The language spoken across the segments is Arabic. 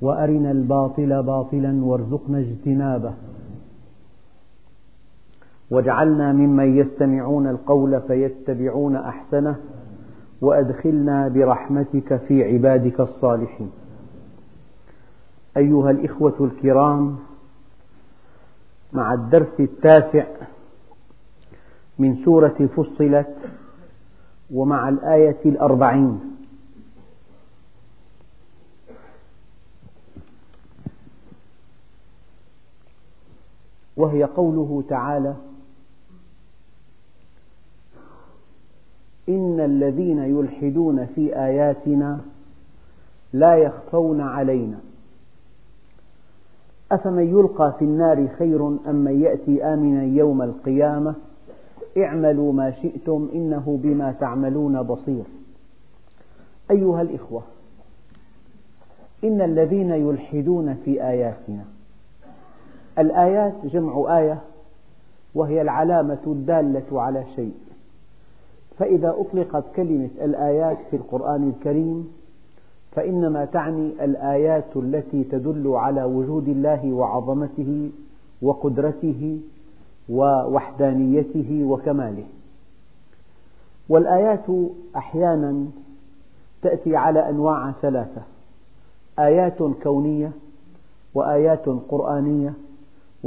وأرنا الباطل باطلا وارزقنا اجتنابه. واجعلنا ممن يستمعون القول فيتبعون أحسنه وأدخلنا برحمتك في عبادك الصالحين. أيها الإخوة الكرام مع الدرس التاسع من سورة فصلت ومع الآية الأربعين وهي قوله تعالى إن الذين يلحدون في آياتنا لا يخفون علينا. أفمن يلقى في النار خير أم من يأتي آمنا يوم القيامة؟ اعملوا ما شئتم إنه بما تعملون بصير. أيها الإخوة إن الذين يلحدون في آياتنا الآيات جمع آية وهي العلامة الدالة على شيء. فإذا أطلقت كلمة الآيات في القرآن الكريم فإنما تعني الآيات التي تدل على وجود الله وعظمته وقدرته ووحدانيته وكماله. والآيات أحيانا تأتي على أنواع ثلاثة آيات كونية وآيات قرآنية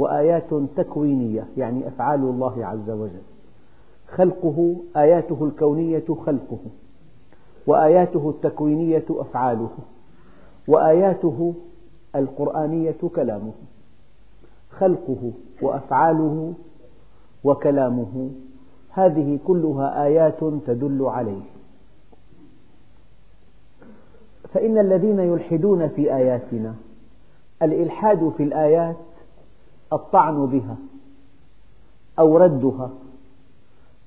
وآيات تكوينية يعني أفعال الله عز وجل. خلقه آياته الكونية خلقه. وآياته التكوينية أفعاله. وآياته القرآنية كلامه. خلقه وأفعاله وكلامه. هذه كلها آيات تدل عليه. فإن الذين يلحدون في آياتنا الإلحاد في الآيات الطعن بها أو ردها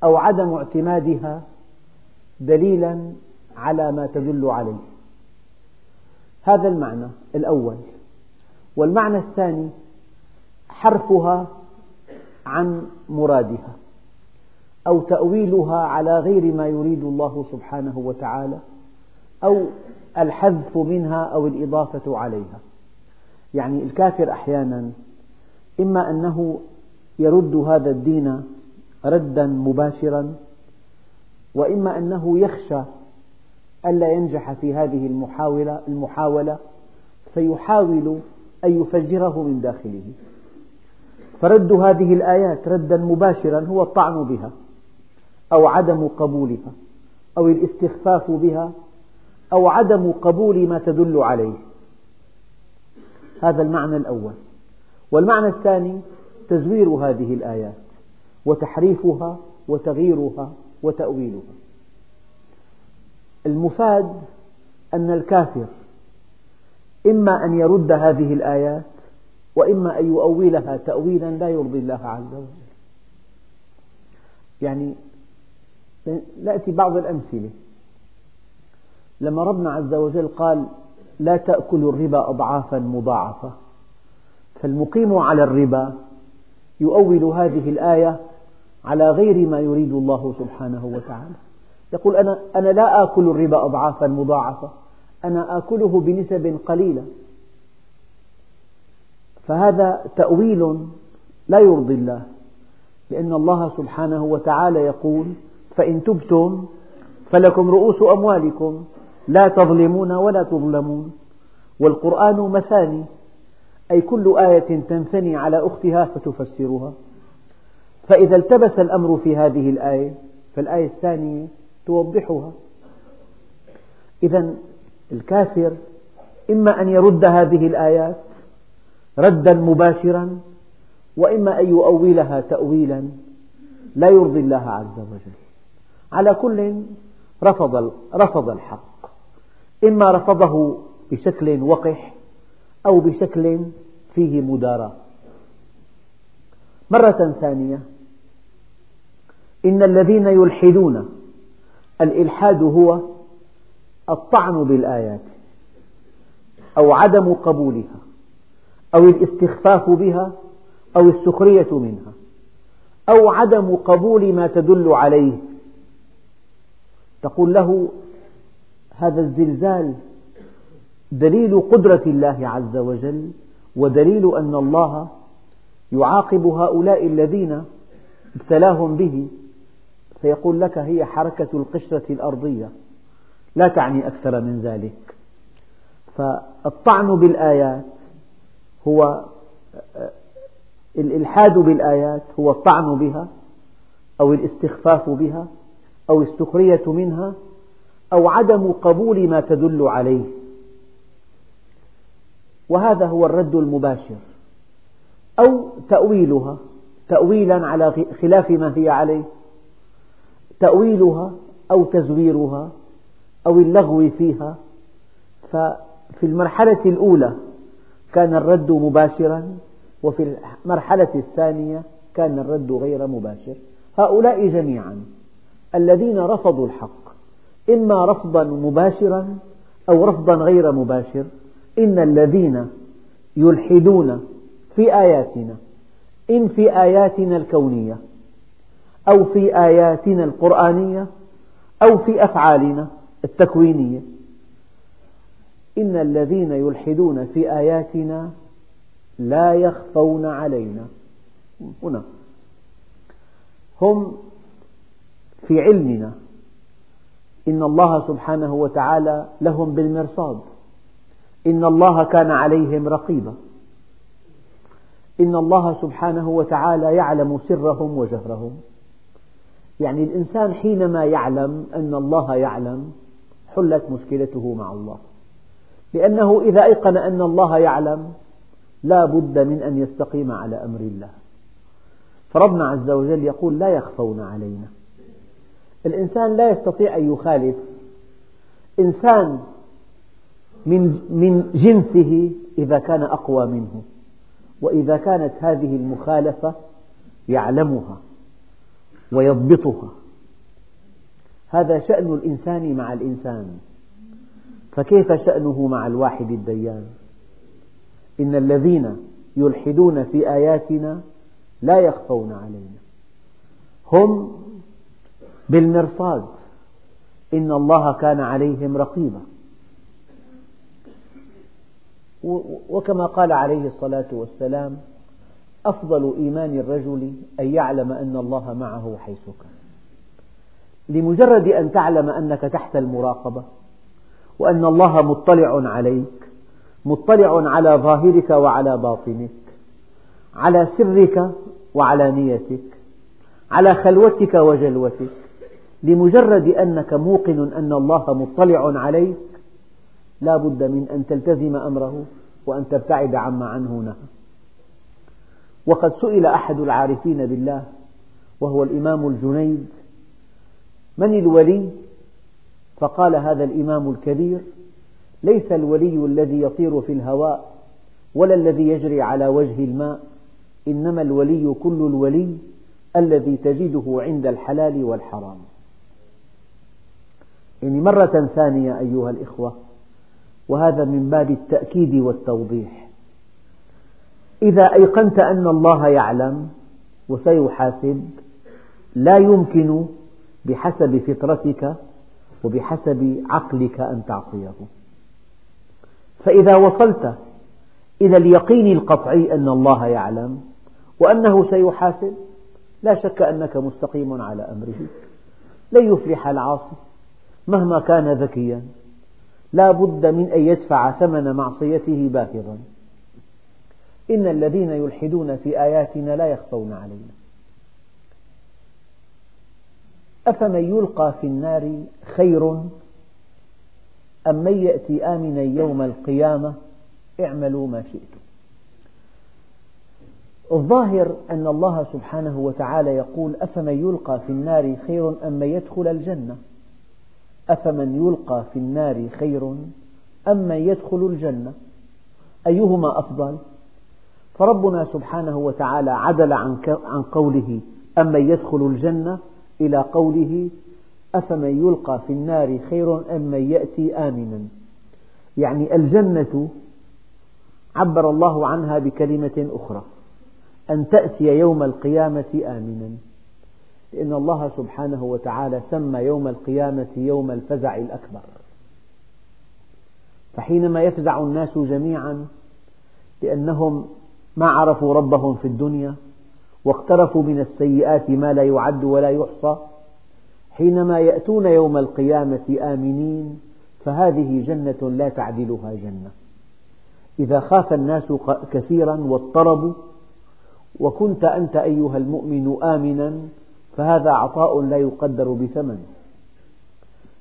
أو عدم اعتمادها دليلا على ما تدل عليه. هذا المعنى الأول. والمعنى الثاني حرفها عن مرادها أو تأويلها على غير ما يريد الله سبحانه وتعالى أو الحذف منها أو الإضافة عليها. يعني الكافر أحيانا إما أنه يرد هذا الدين ردا مباشرا وإما أنه يخشى ألا ينجح في هذه المحاولة, المحاولة فيحاول أن يفجره من داخله. فرد هذه الآيات ردا مباشرا هو الطعن بها أو عدم قبولها أو الاستخفاف بها أو عدم قبول ما تدل عليه. هذا المعنى الأول. والمعنى الثاني تزوير هذه الآيات وتحريفها وتغييرها وتأويلها. المفاد أن الكافر إما أن يرد هذه الآيات وإما أن يؤولها تأويلا لا يرضي الله عز وجل. يعني نأتي بعض الأمثلة. لما ربنا عز وجل قال لا تأكلوا الربا أضعافا مضاعفة. فالمقيم على الربا يؤول هذه الآية على غير ما يريد الله سبحانه وتعالى. يقول أنا, أنا لا آكل الربا أضعافا مضاعفة أنا آكله بنسب قليلة. فهذا تأويل لا يرضي الله لأن الله سبحانه وتعالى يقول فإن تبتم فلكم رؤوس أموالكم لا تظلمون ولا تظلمون. والقرآن مثاني أي كل آية تنثني على أختها فتفسرها فإذا التبس الأمر في هذه الآية فالآية الثانية توضحها. إذا الكافر إما أن يرد هذه الآيات ردا مباشرا وإما أن يؤولها تأويلا لا يرضي الله عز وجل. على كل رفض رفض الحق. إما رفضه بشكل وقح أو بشكل فيه مداراة. مرة ثانية إن الذين يلحدون الإلحاد هو الطعن بالآيات أو عدم قبولها أو الاستخفاف بها أو السخرية منها أو عدم قبول ما تدل عليه. تقول له هذا الزلزال دليل قدرة الله عز وجل ودليل أن الله يعاقب هؤلاء الذين ابتلاهم به فيقول لك هي حركة القشرة الأرضية لا تعني أكثر من ذلك. فالطعن بالآيات هو الإلحاد بالآيات هو الطعن بها أو الاستخفاف بها أو السخرية منها أو عدم قبول ما تدل عليه. وهذا هو الرد المباشر. أو تأويلها تأويلا على خلاف ما هي عليه. تأويلها أو تزويرها أو اللغو فيها. ففي المرحلة الأولى كان الرد مباشرا وفي المرحلة الثانية كان الرد غير مباشر. هؤلاء جميعا الذين رفضوا الحق إما رفضا مباشرا أو رفضا غير مباشر. إن الذين يلحدون في آياتنا إن في آياتنا الكونية أو في آياتنا القرآنية أو في أفعالنا التكوينية. إن الذين يلحدون في آياتنا لا يخفون علينا. هنا. هم في علمنا إن الله سبحانه وتعالى لهم بالمرصاد. إن الله كان عليهم رقيبا. إن الله سبحانه وتعالى يعلم سرهم وجهرهم. يعني الإنسان حينما يعلم أن الله يعلم حلت مشكلته مع الله. لأنه إذا أيقن أن الله يعلم لا بد من أن يستقيم على أمر الله. فربنا عز وجل يقول لا يخفون علينا. الإنسان لا يستطيع أن يخالف. إنسان من من جنسه إذا كان أقوى منه. وإذا كانت هذه المخالفة يعلمها ويضبطها. هذا شأن الإنسان مع الإنسان. فكيف شأنه مع الواحد الديان؟ إن الذين يلحدون في آياتنا لا يخفون علينا. هم بالمرصاد. إن الله كان عليهم رقيبا. وكما قال عليه الصلاة والسلام أفضل إيمان الرجل أن يعلم أن الله معه حيث كان. لمجرد أن تعلم أنك تحت المراقبة وأن الله مطلع عليك مطلع على ظاهرك وعلى باطنك على سرك وعلانيتك على خلوتك وجلوتك لمجرد أنك موقن أن الله مطلع عليك لا بد من أن تلتزم أمره وأن تبتعد عما عنه نهى وقد سئل أحد العارفين بالله وهو الإمام الجنيد من الولي؟ فقال هذا الإمام الكبير ليس الولي الذي يطير في الهواء ولا الذي يجري على وجه الماء إنما الولي كل الولي الذي تجده عند الحلال والحرام يعني مرة ثانية أيها الإخوة وهذا من باب التأكيد والتوضيح. إذا أيقنت أن الله يعلم وسيحاسب لا يمكن بحسب فطرتك وبحسب عقلك أن تعصيه. فإذا وصلت إلى اليقين القطعي أن الله يعلم وأنه سيحاسب لا شك أنك مستقيم على أمره. لن يفلح العاصي مهما كان ذكيا. لا بد من أن يدفع ثمن معصيته باهظا إن الذين يلحدون في آياتنا لا يخفون علينا. أفمن يلقى في النار خير أم من يأتي آمنا يوم القيامة اعملوا ما شئتم. الظاهر أن الله سبحانه وتعالى يقول أفمن يلقى في النار خير أم من يدخل الجنة؟ أفمن يلقى في النار خير أم من يدخل الجنة؟ أيهما أفضل؟ فربنا سبحانه وتعالى عدل عن قوله أمن يدخل الجنة إلى قوله أفمن يلقى في النار خير أم من يأتي آمنا؟ يعني الجنة عبر الله عنها بكلمة أخرى أن تأتي يوم القيامة آمنا. لأن الله سبحانه وتعالى سمى يوم القيامة يوم الفزع الأكبر. فحينما يفزع الناس جميعا لأنهم ما عرفوا ربهم في الدنيا واقترفوا من السيئات ما لا يعد ولا يحصى حينما يأتون يوم القيامة آمنين فهذه جنة لا تعدلها جنة. إذا خاف الناس كثيرا واضطربوا وكنت أنت أيها المؤمن آمنا فهذا عطاء لا يقدر بثمن.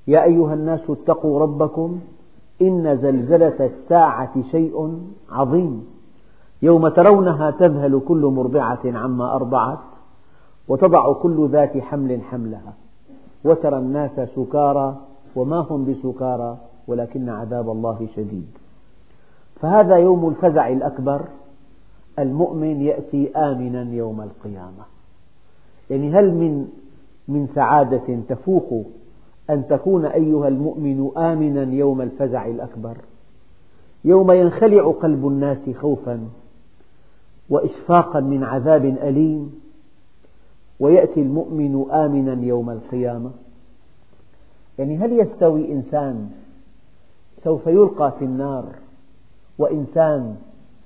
يا أيها الناس اتقوا ربكم إن زلزلة الساعة شيء عظيم. يوم ترونها تذهل كل مرضعة عما أرضعت وتضع كل ذات حمل حملها. وترى الناس سكارى وما هم بسكارى ولكن عذاب الله شديد. فهذا يوم الفزع الأكبر. المؤمن يأتي آمنا يوم القيامة. يعني هل من من سعادة تفوق أن تكون أيها المؤمن آمنا يوم الفزع الأكبر؟ يوم ينخلع قلب الناس خوفا وإشفاقا من عذاب أليم ويأتي المؤمن آمنا يوم القيامة؟ يعني هل يستوي إنسان سوف يلقى في النار وإنسان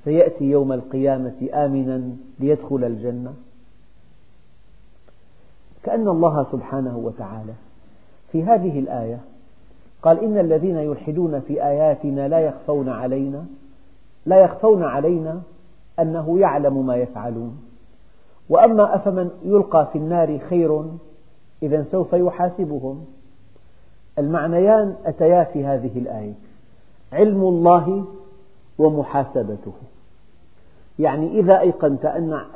سيأتي يوم القيامة آمنا ليدخل الجنة؟ كأن الله سبحانه وتعالى. في هذه الآية قال إن الذين يلحدون في آياتنا لا يخفون علينا لا يخفون علينا أنه يعلم ما يفعلون. وأما أفمن يلقى في النار خير إذا سوف يحاسبهم. المعنيان أتيا في هذه الآية علم الله ومحاسبته. يعني إذا أيقنت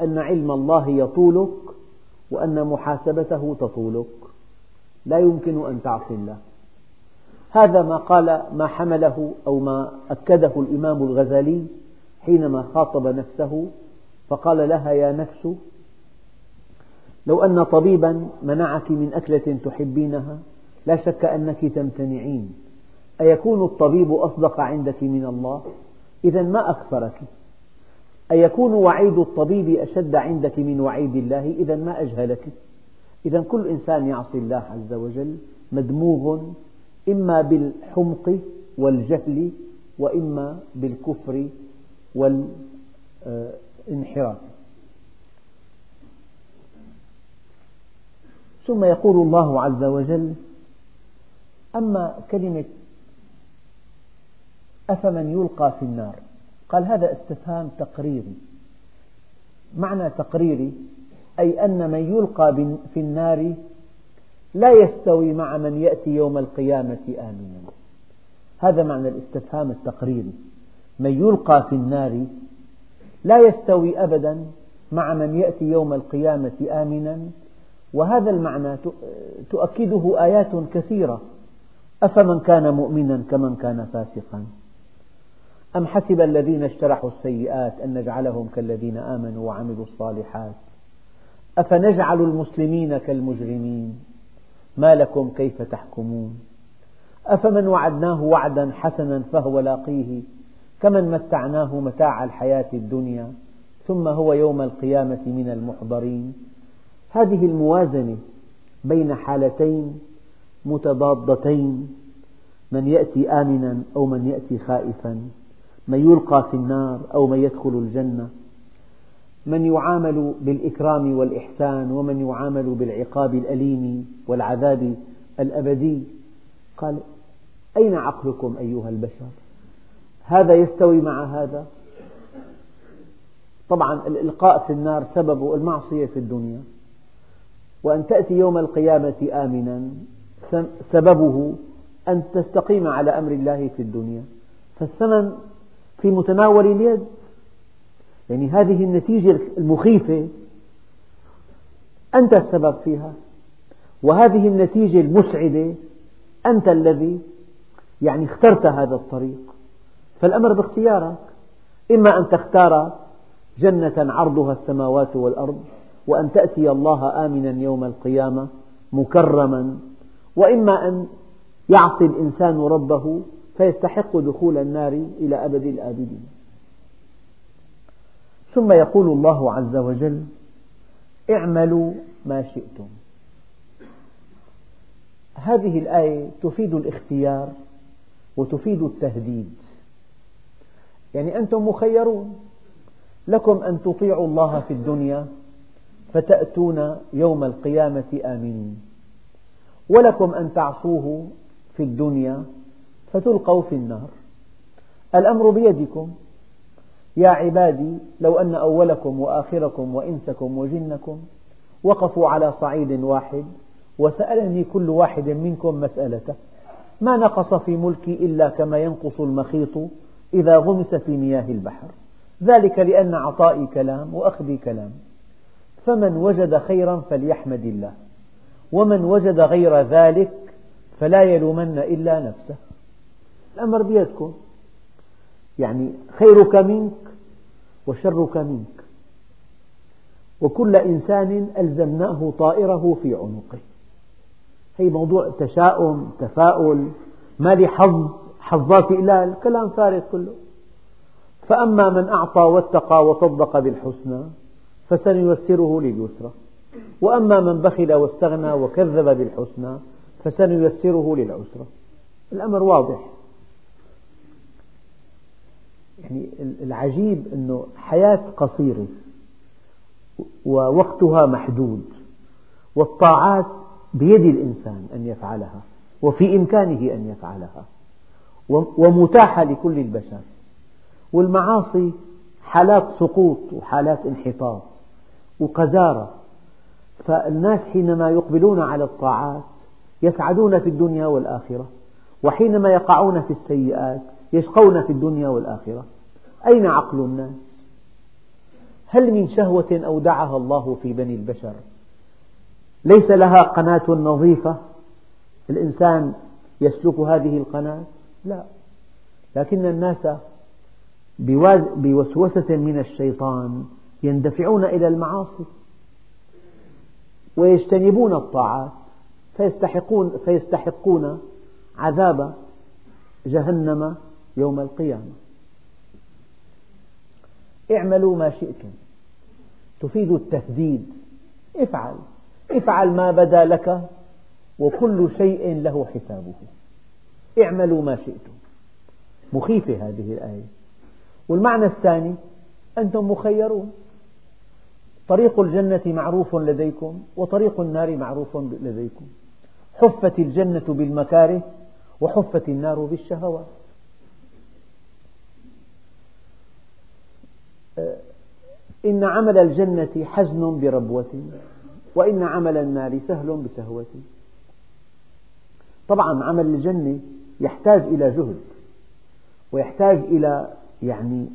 أن علم الله يطولك وأن محاسبته تطولك. لا يمكن أن تعصي الله. هذا ما قال ما حمله أو ما أكده الإمام الغزالي حينما خاطب نفسه فقال لها يا نفس لو أن طبيبا منعك من أكلة تحبينها لا شك أنك تمتنعين. أيكون الطبيب أصدق عندك من الله؟ إذا ما أكثرك أيكون وعيد الطبيب أشد عندك من وعيد الله؟ إذا ما أجهلك. إذا كل إنسان يعصي الله عز وجل مدموغ إما بالحمق والجهل وإما بالكفر والانحراف. ثم يقول الله عز وجل أما كلمة أفمن يلقى في النار؟ قال هذا استفهام تقريري. معنى تقريري أي أن من يلقى في النار لا يستوي مع من يأتي يوم القيامة آمنا. هذا معنى الاستفهام التقريري. من يلقى في النار لا يستوي أبدا مع من يأتي يوم القيامة آمنا. وهذا المعنى تؤكده آيات كثيرة. أفمن كان مؤمنا كمن كان فاسقا؟ أم حسب الذين اجترحوا السيئات أن نجعلهم كالذين آمنوا وعملوا الصالحات؟ أفنجعل المسلمين كالمجرمين؟ ما لكم كيف تحكمون؟ أفمن وعدناه وعدا حسنا فهو لاقيه؟ كمن متعناه متاع الحياة الدنيا؟ ثم هو يوم القيامة من المحضرين؟ هذه الموازنة بين حالتين متضادتين من يأتي آمنا أو من يأتي خائفا. من يلقى في النار أو من يدخل الجنة من يعامل بالإكرام والإحسان ومن يعامل بالعقاب الأليم والعذاب الأبدي. قال أين عقلكم أيها البشر؟ هذا يستوي مع هذا؟ طبعا الإلقاء في النار سبب المعصية في الدنيا. وأن تأتي يوم القيامة آمنا سببه أن تستقيم على أمر الله في الدنيا. فالثمن في متناول اليد. يعني هذه النتيجة المخيفة أنت السبب فيها وهذه النتيجة المسعدة أنت الذي يعني اخترت هذا الطريق. فالأمر باختيارك إما أن تختار جنة عرضها السماوات والأرض وأن تأتي الله آمنا يوم القيامة مكرما وإما أن يعصي الإنسان ربه فيستحق دخول النار إلى أبد الآبدين. ثم يقول الله عز وجل اعملوا ما شئتم. هذه الآية تفيد الاختيار وتفيد التهديد. يعني أنتم مخيرون. لكم أن تطيعوا الله في الدنيا فتأتون يوم القيامة آمنين. ولكم أن تعصوه في الدنيا فتلقوا في النار. الأمر بيدكم. يا عبادي لو أن أولكم وآخركم وإنسكم وجنكم وقفوا على صعيد واحد وسألني كل واحد منكم مسألته. ما نقص في ملكي إلا كما ينقص المخيط إذا غمس في مياه البحر. ذلك لأن عطائي كلام وأخذي كلام. فمن وجد خيرا فليحمد الله. ومن وجد غير ذلك فلا يلومن إلا نفسه. الأمر بيدكم. يعني خيرك منك وشرك منك. وكل إنسان ألزمناه طائره في عنقه. هي موضوع تشاؤم تفاؤل ما لي حظ حظات إلال كلام فارغ كله. فأما من أعطى واتقى وصدق بالحسنى فسنيسره لليسرى. وأما من بخل واستغنى وكذب بالحسنى فسنيسره للعسرى. الأمر واضح. يعني العجيب أنه حياة قصيرة ووقتها محدود والطاعات بيد الإنسان أن يفعلها وفي إمكانه أن يفعلها ومتاحة لكل البشر والمعاصي حالات سقوط وحالات انحطاط وقذارة. فالناس حينما يقبلون على الطاعات يسعدون في الدنيا والآخرة وحينما يقعون في السيئات يشقون في الدنيا والآخرة. أين عقل الناس؟ هل من شهوة أودعها الله في بني البشر؟ ليس لها قناة نظيفة؟ الإنسان يسلك هذه القناة؟ لا. لكن الناس بوسوسة من الشيطان يندفعون إلى المعاصي ويجتنبون الطاعات فيستحقون, فيستحقون عذاب جهنم يوم القيامة. اعملوا ما شئتم. تفيد التهديد افعل. افعل ما بدا لك وكل شيء له حسابه. اعملوا ما شئتم. مخيفة هذه الآية. والمعنى الثاني أنتم مخيرون. طريق الجنة معروف لديكم وطريق النار معروف لديكم. حفت الجنة بالمكاره وحفت النار بالشهوات. إن عمل الجنة حزن بربوة وإن عمل النار سهل بسهوة. طبعا عمل الجنة يحتاج إلى جهد ويحتاج إلى يعني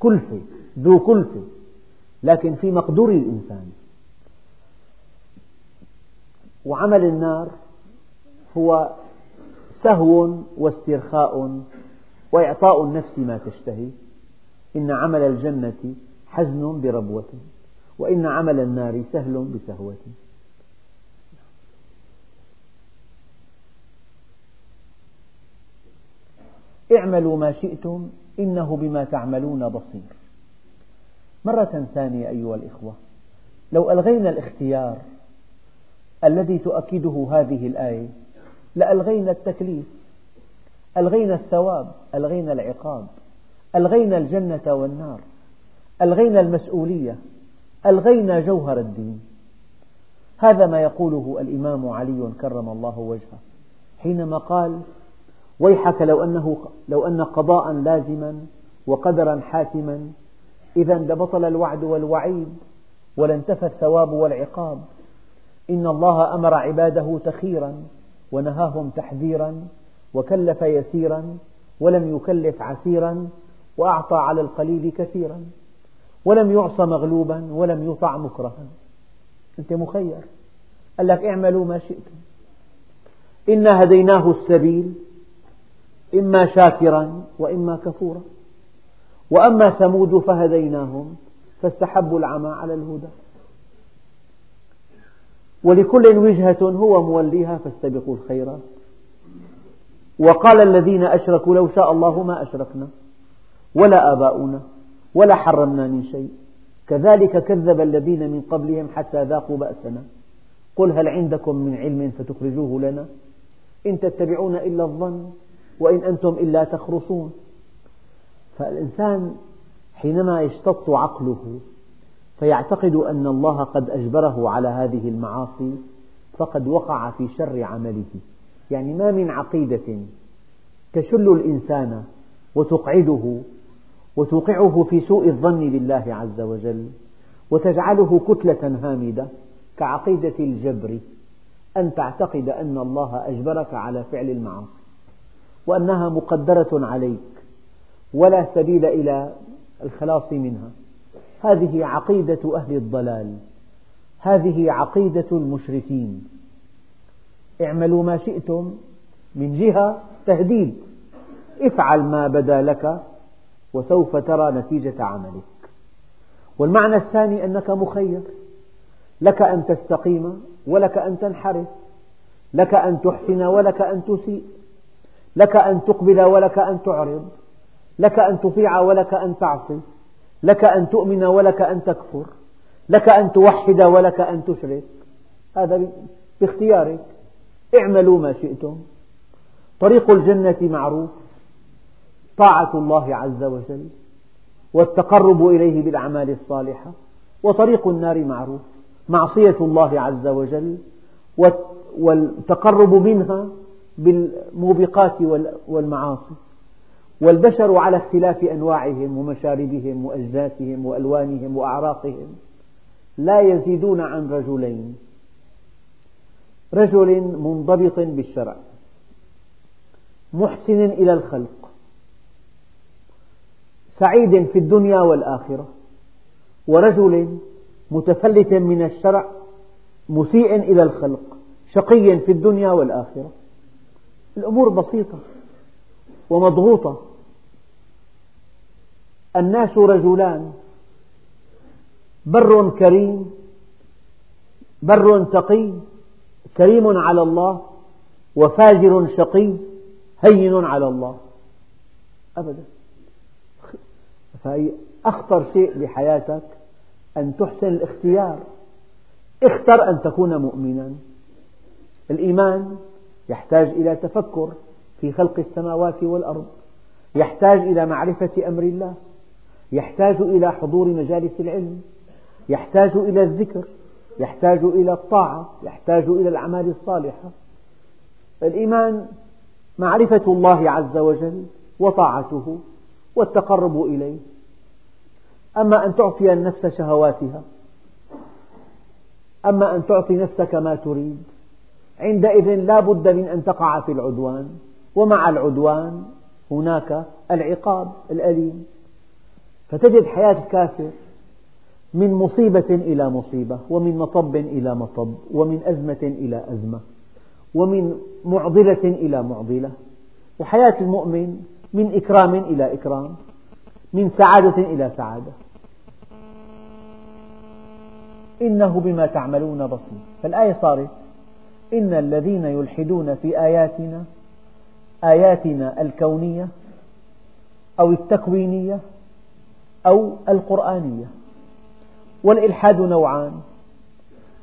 كلفة ذو كلفة لكن في مقدور الإنسان. وعمل النار هو سهو واسترخاء وإعطاء النفس ما تشتهي. إن عمل الجنة حزن بربوة وإن عمل النار سهل بسهوة. اعملوا ما شئتم إنه بما تعملون بصير. مرة ثانية أيها الإخوة لو ألغينا الاختيار الذي تؤكده هذه الآية لألغينا التكليف ألغينا الثواب ألغينا العقاب ألغينا الجنة والنار. ألغينا المسؤولية ألغينا جوهر الدين. هذا ما يقوله الإمام علي كرم الله وجهه حينما قال ويحك لو, أنه لو أن قضاء لازما وقدرا حاتما إذا لبطل الوعد والوعيد ولانتفى الثواب والعقاب. إن الله أمر عباده تخيرا ونهاهم تحذيرا وكلف يسيرا ولم يكلف عسيرا وأعطى على القليل كثيرا. ولم يعص مغلوبا ولم يطع مكرها. أنت مخير. قال لك اعملوا ما شئتم. إنا هديناه السبيل إما شاكرا وإما كفورا. وأما ثمود فهديناهم فاستحبوا العمى على الهدى. ولكل وجهة هو موليها فاستبقوا الخيرات وقال الذين أشركوا لو شاء الله ما أشركنا ولا آباؤنا. ولا حرمنا من شيء. كذلك كذب الذين من قبلهم حتى ذاقوا بأسنا. قل هل عندكم من علم فتخرجوه لنا؟ إن تتبعون إلا الظن وإن أنتم إلا تخرصون. فالإنسان حينما يشتط عقله فيعتقد أن الله قد أجبره على هذه المعاصي فقد وقع في شر عمله. يعني ما من عقيدة تشل الإنسان وتقعده وتوقعه في سوء الظن بالله عز وجل وتجعله كتلة هامدة كعقيدة الجبر أن تعتقد أن الله أجبرك على فعل المعاصي وأنها مقدرة عليك ولا سبيل إلى الخلاص منها. هذه عقيدة أهل الضلال هذه عقيدة المشركين. اعملوا ما شئتم من جهة تهديد افعل ما بدا لك وسوف ترى نتيجة عملك. والمعنى الثاني أنك مخير. لك أن تستقيم ولك أن تنحرف. لك أن تحسن ولك أن تسيء. لك أن تقبل ولك أن تعرض. لك أن تطيع ولك أن تعصي. لك أن تؤمن ولك أن تكفر. لك أن توحد ولك أن تشرك. هذا باختيارك. اعملوا ما شئتم. طريق الجنة معروف. طاعة الله عز وجل والتقرب إليه بالأعمال الصالحة وطريق النار معروف معصية الله عز وجل والتقرب منها بالموبقات والمعاصي. والبشر على اختلاف أنواعهم ومشاربهم وأجناسهم وألوانهم وأعراقهم لا يزيدون عن رجلين. رجل منضبط بالشرع محسن إلى الخلق سعيد في الدنيا والآخرة ورجل متفلت من الشرع مسيء إلى الخلق شقي في الدنيا والآخرة. الأمور بسيطة ومضغوطة. الناس رجلان بر كريم بر تقي كريم على الله وفاجر شقي هين على الله. أبدا. فأخطر شيء بحياتك أن تحسن الاختيار. اختر أن تكون مؤمنا. الإيمان يحتاج إلى تفكر في خلق السماوات والأرض يحتاج إلى معرفة أمر الله يحتاج إلى حضور مجالس العلم يحتاج إلى الذكر يحتاج إلى الطاعة يحتاج إلى الأعمال الصالحة. الإيمان معرفة الله عز وجل وطاعته والتقرب إليه. أما أن تعطي النفس شهواتها. أما أن تعطي نفسك ما تريد. عندئذ لا بد من أن تقع في العدوان. ومع العدوان هناك العقاب الأليم. فتجد حياة الكافر من مصيبة إلى مصيبة ومن مطب إلى مطب ومن أزمة إلى أزمة ومن معضلة إلى معضلة. وحياة المؤمن من إكرام إلى إكرام من سعادة إلى سعادة. إنه بما تعملون بصير. فالآية صارت إن الذين يلحدون في آياتنا آياتنا الكونية أو التكوينية أو القرآنية. والإلحاد نوعان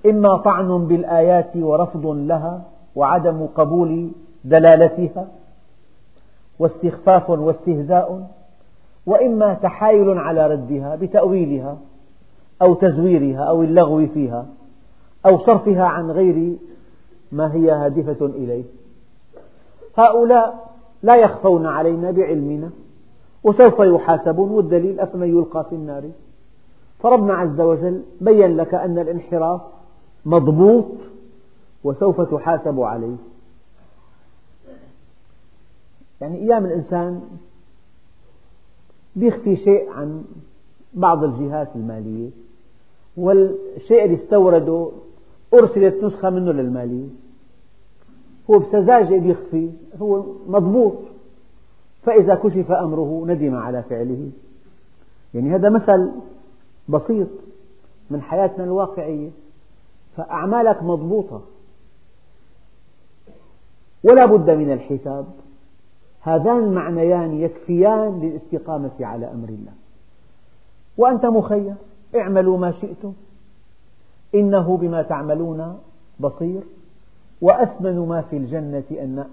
إما طعن بالآيات ورفض لها وعدم قبول دلالتها واستخفاف واستهزاء وإما تحايل على ردها بتأويلها. أو تزويرها أو اللغو فيها أو صرفها عن غير ما هي هادفة إليه. هؤلاء لا يخفون علينا بعلمنا وسوف يحاسبون والدليل أفمن يلقى في النار. فربنا عز وجل بين لك أن الانحراف مضبوط وسوف تحاسب عليه. يعني أيام الإنسان يخفي شيء عن بعض الجهات المالية. والشيء اللي استورده أرسلت نسخة منه للمالية. هو بسذاجة بيخفي هو مضبوط. فإذا كشف أمره ندم على فعله. يعني هذا مثل بسيط من حياتنا الواقعية. فأعمالك مضبوطة. ولا بد من الحساب. هذان المعنيان يكفيان للاستقامة على أمر الله. وأنت مخير. اعملوا ما شئتم. إنه بما تعملون بصير. وأثمن ما في الجنة أن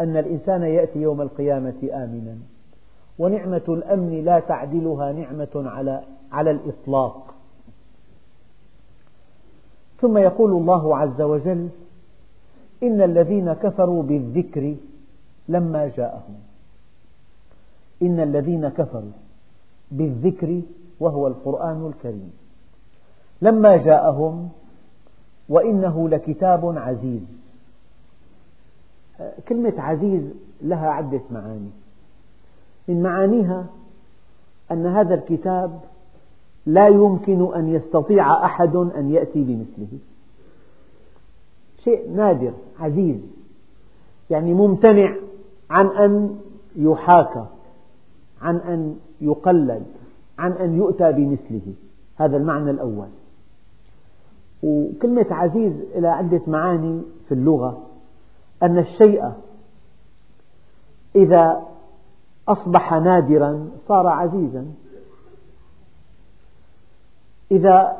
أن الإنسان يأتي يوم القيامة آمنا. ونعمة الأمن لا تعدلها نعمة على على الإطلاق. ثم يقول الله عز وجل إن الذين كفروا بالذكر لما جاءهم. إن الذين كفروا بالذكر وهو القرآن الكريم. لما جاءهم وإنه لكتاب عزيز. كلمة عزيز لها عدة معاني. من معانيها أن هذا الكتاب لا يمكن أن يستطيع أحد أن يأتي بمثله. شيء نادر عزيز. يعني ممتنع عن أن يحاكى عن أن يقلد. عن أن يؤتى بمثله. هذا المعنى الأول. وكلمة عزيز إلى عدة معاني في اللغة. أن الشيء إذا أصبح نادرا صار عزيزا. إذا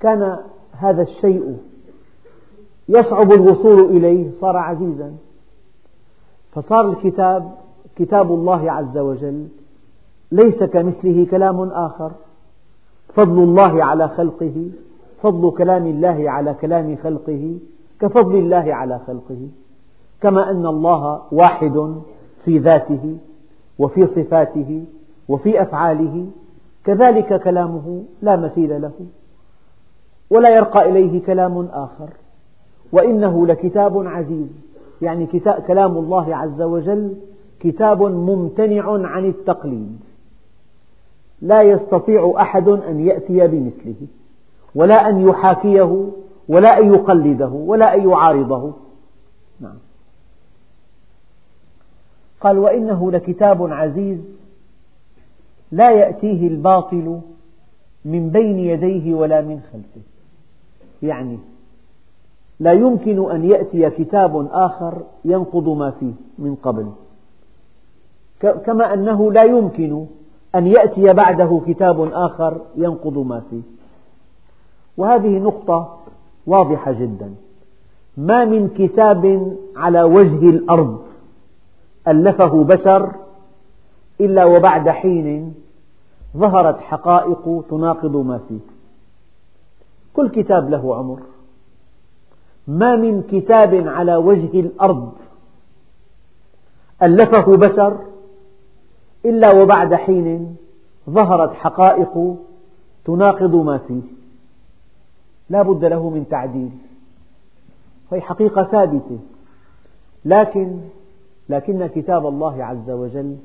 كان هذا الشيء يصعب الوصول إليه صار عزيزا. فصار الكتاب كتاب الله عز وجل ليس كمثله كلام آخر. فضل الله على خلقه فضل كلام الله على كلام خلقه كفضل الله على خلقه. كما أن الله واحد في ذاته وفي صفاته وفي أفعاله كذلك كلامه لا مثيل له ولا يرقى إليه كلام آخر. وإنه لكتاب عزيز يعني كلام الله عز وجل كتاب ممتنع عن التقليد. لا يستطيع أحد أن يأتي بمثله ولا أن يحاكيه ولا أن يقلده ولا أن يعارضه. نعم. قال وإنه لكتاب عزيز لا يأتيه الباطل من بين يديه ولا من خلفه. يعني لا يمكن أن يأتي كتاب آخر ينقض ما فيه من قبل. كما أنه لا يمكن أن يأتي بعده كتاب آخر ينقض ما فيه. وهذه نقطة واضحة جدا. ما من كتاب على وجه الأرض ألفه بشر إلا وبعد حين ظهرت حقائق تناقض ما فيه. كل كتاب له عمر. ما من كتاب على وجه الأرض ألفه بشر إلا وبعد حين ظهرت حقائق تناقض ما فيه. لا بد له من تعديل. هي حقيقة ثابتة. لكن لكن كتاب الله عز وجل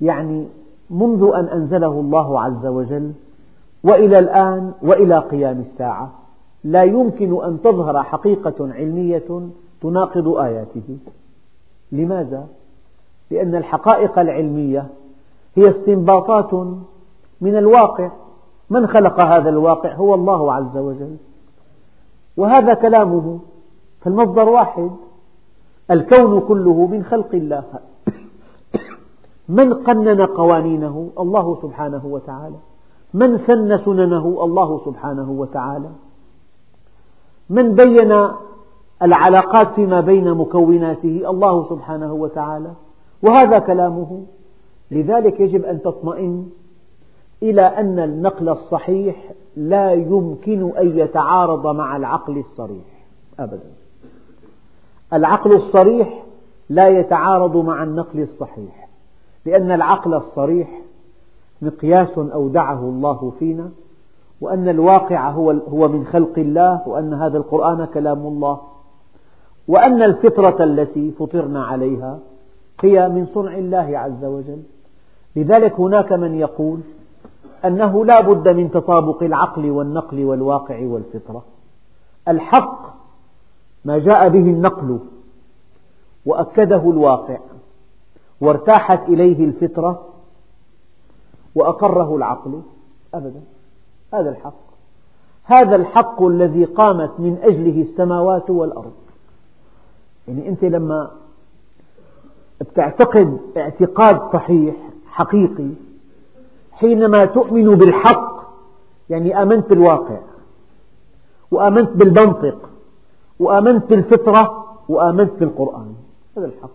يعني منذ أن أنزله الله عز وجل وإلى الآن وإلى قيام الساعة لا يمكن أن تظهر حقيقة علمية تناقض آياته. لماذا؟ لأن الحقائق العلمية هي استنباطات من الواقع. من خلق هذا الواقع؟ هو الله عز وجل. وهذا كلامه فالمصدر واحد الكون كله من خلق الله. من قنن قوانينه؟ الله سبحانه وتعالى. من سن سننه؟ الله سبحانه وتعالى. من بين العلاقات فيما بين مكوناته؟ الله سبحانه وتعالى. وهذا كلامه. لذلك يجب أن تطمئن إلى أن النقل الصحيح لا يمكن أن يتعارض مع العقل الصريح. أبدا. العقل الصريح لا يتعارض مع النقل الصحيح لأن العقل الصريح مقياس أودعه الله فينا وأن الواقع هو من خلق الله وأن هذا القرآن كلام الله وأن الفطرة التي فطرنا عليها هي من صنع الله عز وجل. لذلك هناك من يقول أنه لا بد من تطابق العقل والنقل والواقع والفطرة. الحق ما جاء به النقل وأكده الواقع وارتاحت إليه الفطرة وأقره العقل. أبدا هذا الحق. هذا الحق الذي قامت من أجله السماوات والأرض. يعني أنت لما بتعتقد اعتقاد صحيح حقيقي حينما تؤمن بالحق يعني آمنت بالواقع وآمنت بالمنطق وآمنت بالفطرة وآمنت بالقرآن. هذا الحق.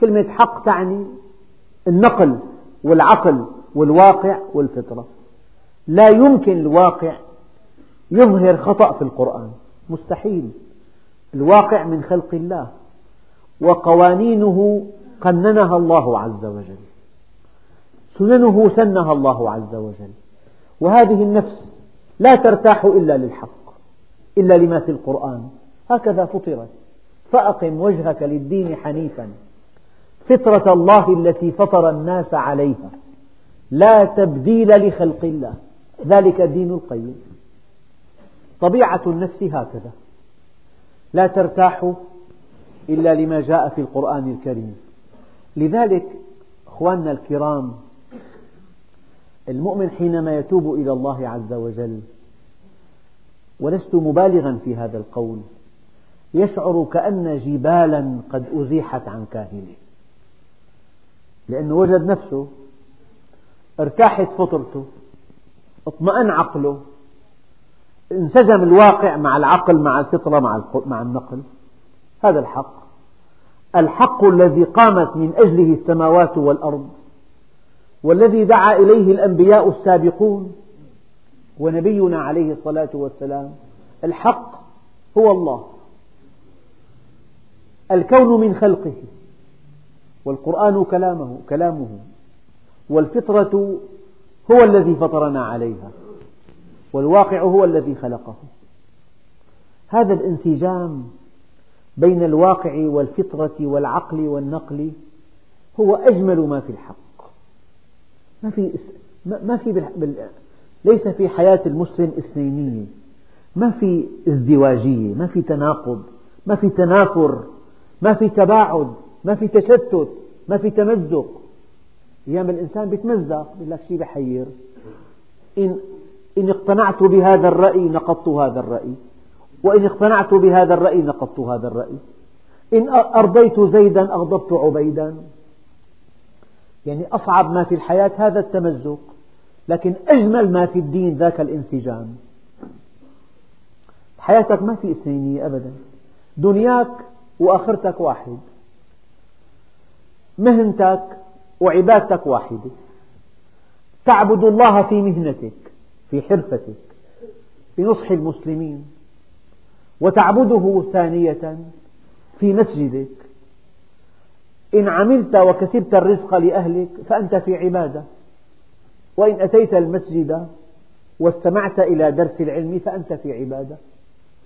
كلمة حق تعني النقل والعقل والواقع والفطرة. لا يمكن الواقع يظهر خطأ في القرآن. مستحيل. الواقع من خلق الله وقوانينه قننها الله عز وجل. سننه سنها الله عز وجل. وهذه النفس لا ترتاح إلا للحق إلا لما في القرآن. هكذا فطرت. فأقم وجهك للدين حنيفا. فطرة الله التي فطر الناس عليها. لا تبديل لخلق الله. ذلك الدين القيم. طبيعة النفس هكذا. لا ترتاح إلا لما جاء في القرآن الكريم. لذلك أخواننا الكرام المؤمن حينما يتوب إلى الله عز وجل ولست مبالغا في هذا القول يشعر كأن جبالا قد أزيحت عن كاهله لأنه وجد نفسه ارتاحت فطرته اطمأن عقله انسجم الواقع مع العقل مع الفطرة مع النقل هذا الحق. الحق الذي قامت من أجله السماوات والأرض والذي دعا إليه الأنبياء السابقون ونبينا عليه الصلاة والسلام. الحق هو الله الكون من خلقه والقرآن كلامه كلامه والفطرة هو الذي فطرنا عليها والواقع هو الذي خلقه. هذا الانسجام بين الواقع والفطرة والعقل والنقل هو أجمل ما في الحق. ما في ما في ليس في حياة المسلم اثنينية. ما في ازدواجية ما في تناقض ما في تنافر ما في تباعد ما في تشتت ما في تمزق. أيام الإنسان يتمزق يقول لك شيء بحير. إن إن اقتنعت بهذا الرأي نقضت هذا الرأي. وإن اقتنعت بهذا الرأي نقضت هذا الرأي. إن أرضيت زيدا أغضبت عبيدا. يعني أصعب ما في الحياة هذا التمزق لكن أجمل ما في الدين ذاك الانسجام. حياتك ما في اثنينية أبدا. دنياك وآخرتك واحد. مهنتك وعبادتك واحدة. تعبد الله في مهنتك في حرفتك في نصح المسلمين. وتعبده ثانية في مسجدك. إن عملت وكسبت الرزق لأهلك فأنت في عبادة وإن أتيت المسجد واستمعت إلى درس العلم فأنت في عبادة.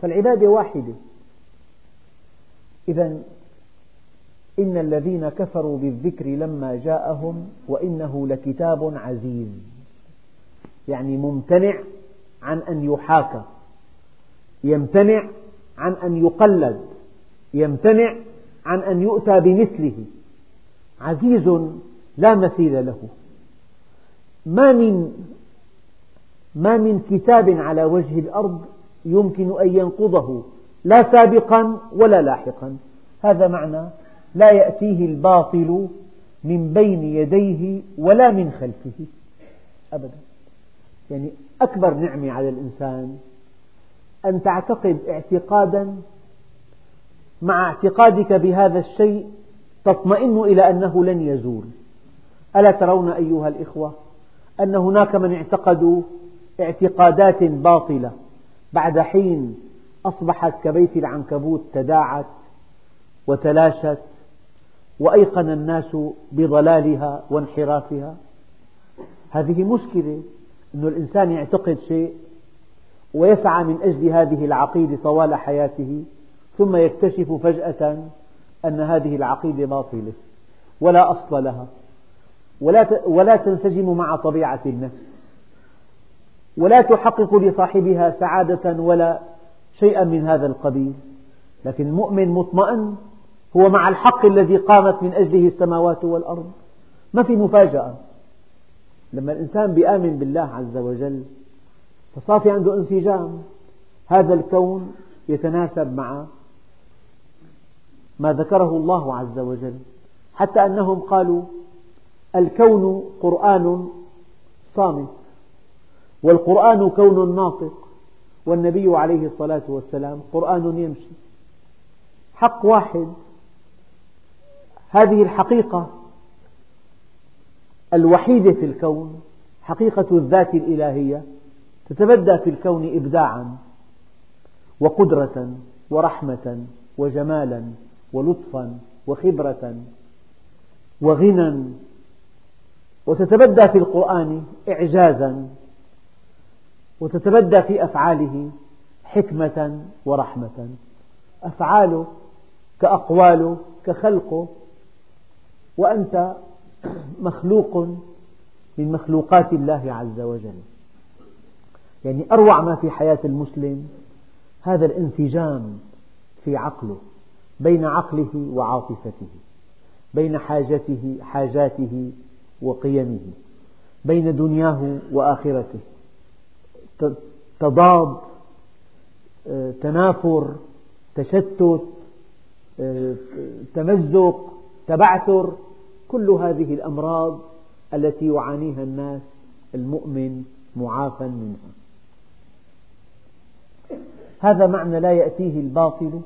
فالعبادة واحدة. إذا إن الذين كفروا بالذكر لما جاءهم وإنه لكتاب عزيز. يعني ممتنع عن أن يحاكى يمتنع عن أن يقلد يمتنع عن أن يؤتى بمثله. عزيز لا مثيل له. ما من ما من كتاب على وجه الأرض يمكن أن ينقضه لا سابقا ولا لاحقا. هذا معنى لا يأتيه الباطل من بين يديه ولا من خلفه. أبدا. يعني أكبر نعمة على الإنسان أن تعتقد اعتقادا مع اعتقادك بهذا الشيء تطمئن إلى أنه لن يزول. ألا ترون أيها الإخوة أن هناك من اعتقدوا اعتقادات باطلة بعد حين أصبحت كبيت العنكبوت تداعت وتلاشت وأيقن الناس بضلالها وانحرافها؟ هذه مشكلة أن الإنسان يعتقد شيء ويسعى من أجل هذه العقيدة طوال حياته ثم يكتشف فجأة أن هذه العقيدة باطلة ولا أصل لها ولا تنسجم مع طبيعة النفس ولا تحقق لصاحبها سعادة ولا شيئا من هذا القبيل. لكن المؤمن مطمئن هو مع الحق الذي قامت من أجله السماوات والأرض. ما في مفاجأة. لما الإنسان بيآمن بالله عز وجل فصار في عنده انسجام. هذا الكون يتناسب مع ما ذكره الله عز وجل. حتى أنهم قالوا الكون قرآن صامت والقرآن كون ناطق والنبي عليه الصلاة والسلام قرآن يمشي. حق واحد. هذه الحقيقة الوحيدة في الكون حقيقة الذات الإلهية. تتبدى في الكون إبداعا وقدرة ورحمة وجمالا ولطفا وخبرة وغنى. وتتبدى في القرآن إعجازا. وتتبدى في أفعاله حكمة ورحمة. أفعاله كأقواله كخلقه. وأنت مخلوق من مخلوقات الله عز وجل. يعني أروع ما في حياة المسلم هذا الانسجام في عقله بين عقله وعاطفته بين حاجته حاجاته وقيمه بين دنياه وآخرته. تضاد آه، تنافر تشتت آه، تمزق تبعثر كل هذه الأمراض التي يعانيها الناس المؤمن معافى منها. هذا معنى لا يأتيه الباطل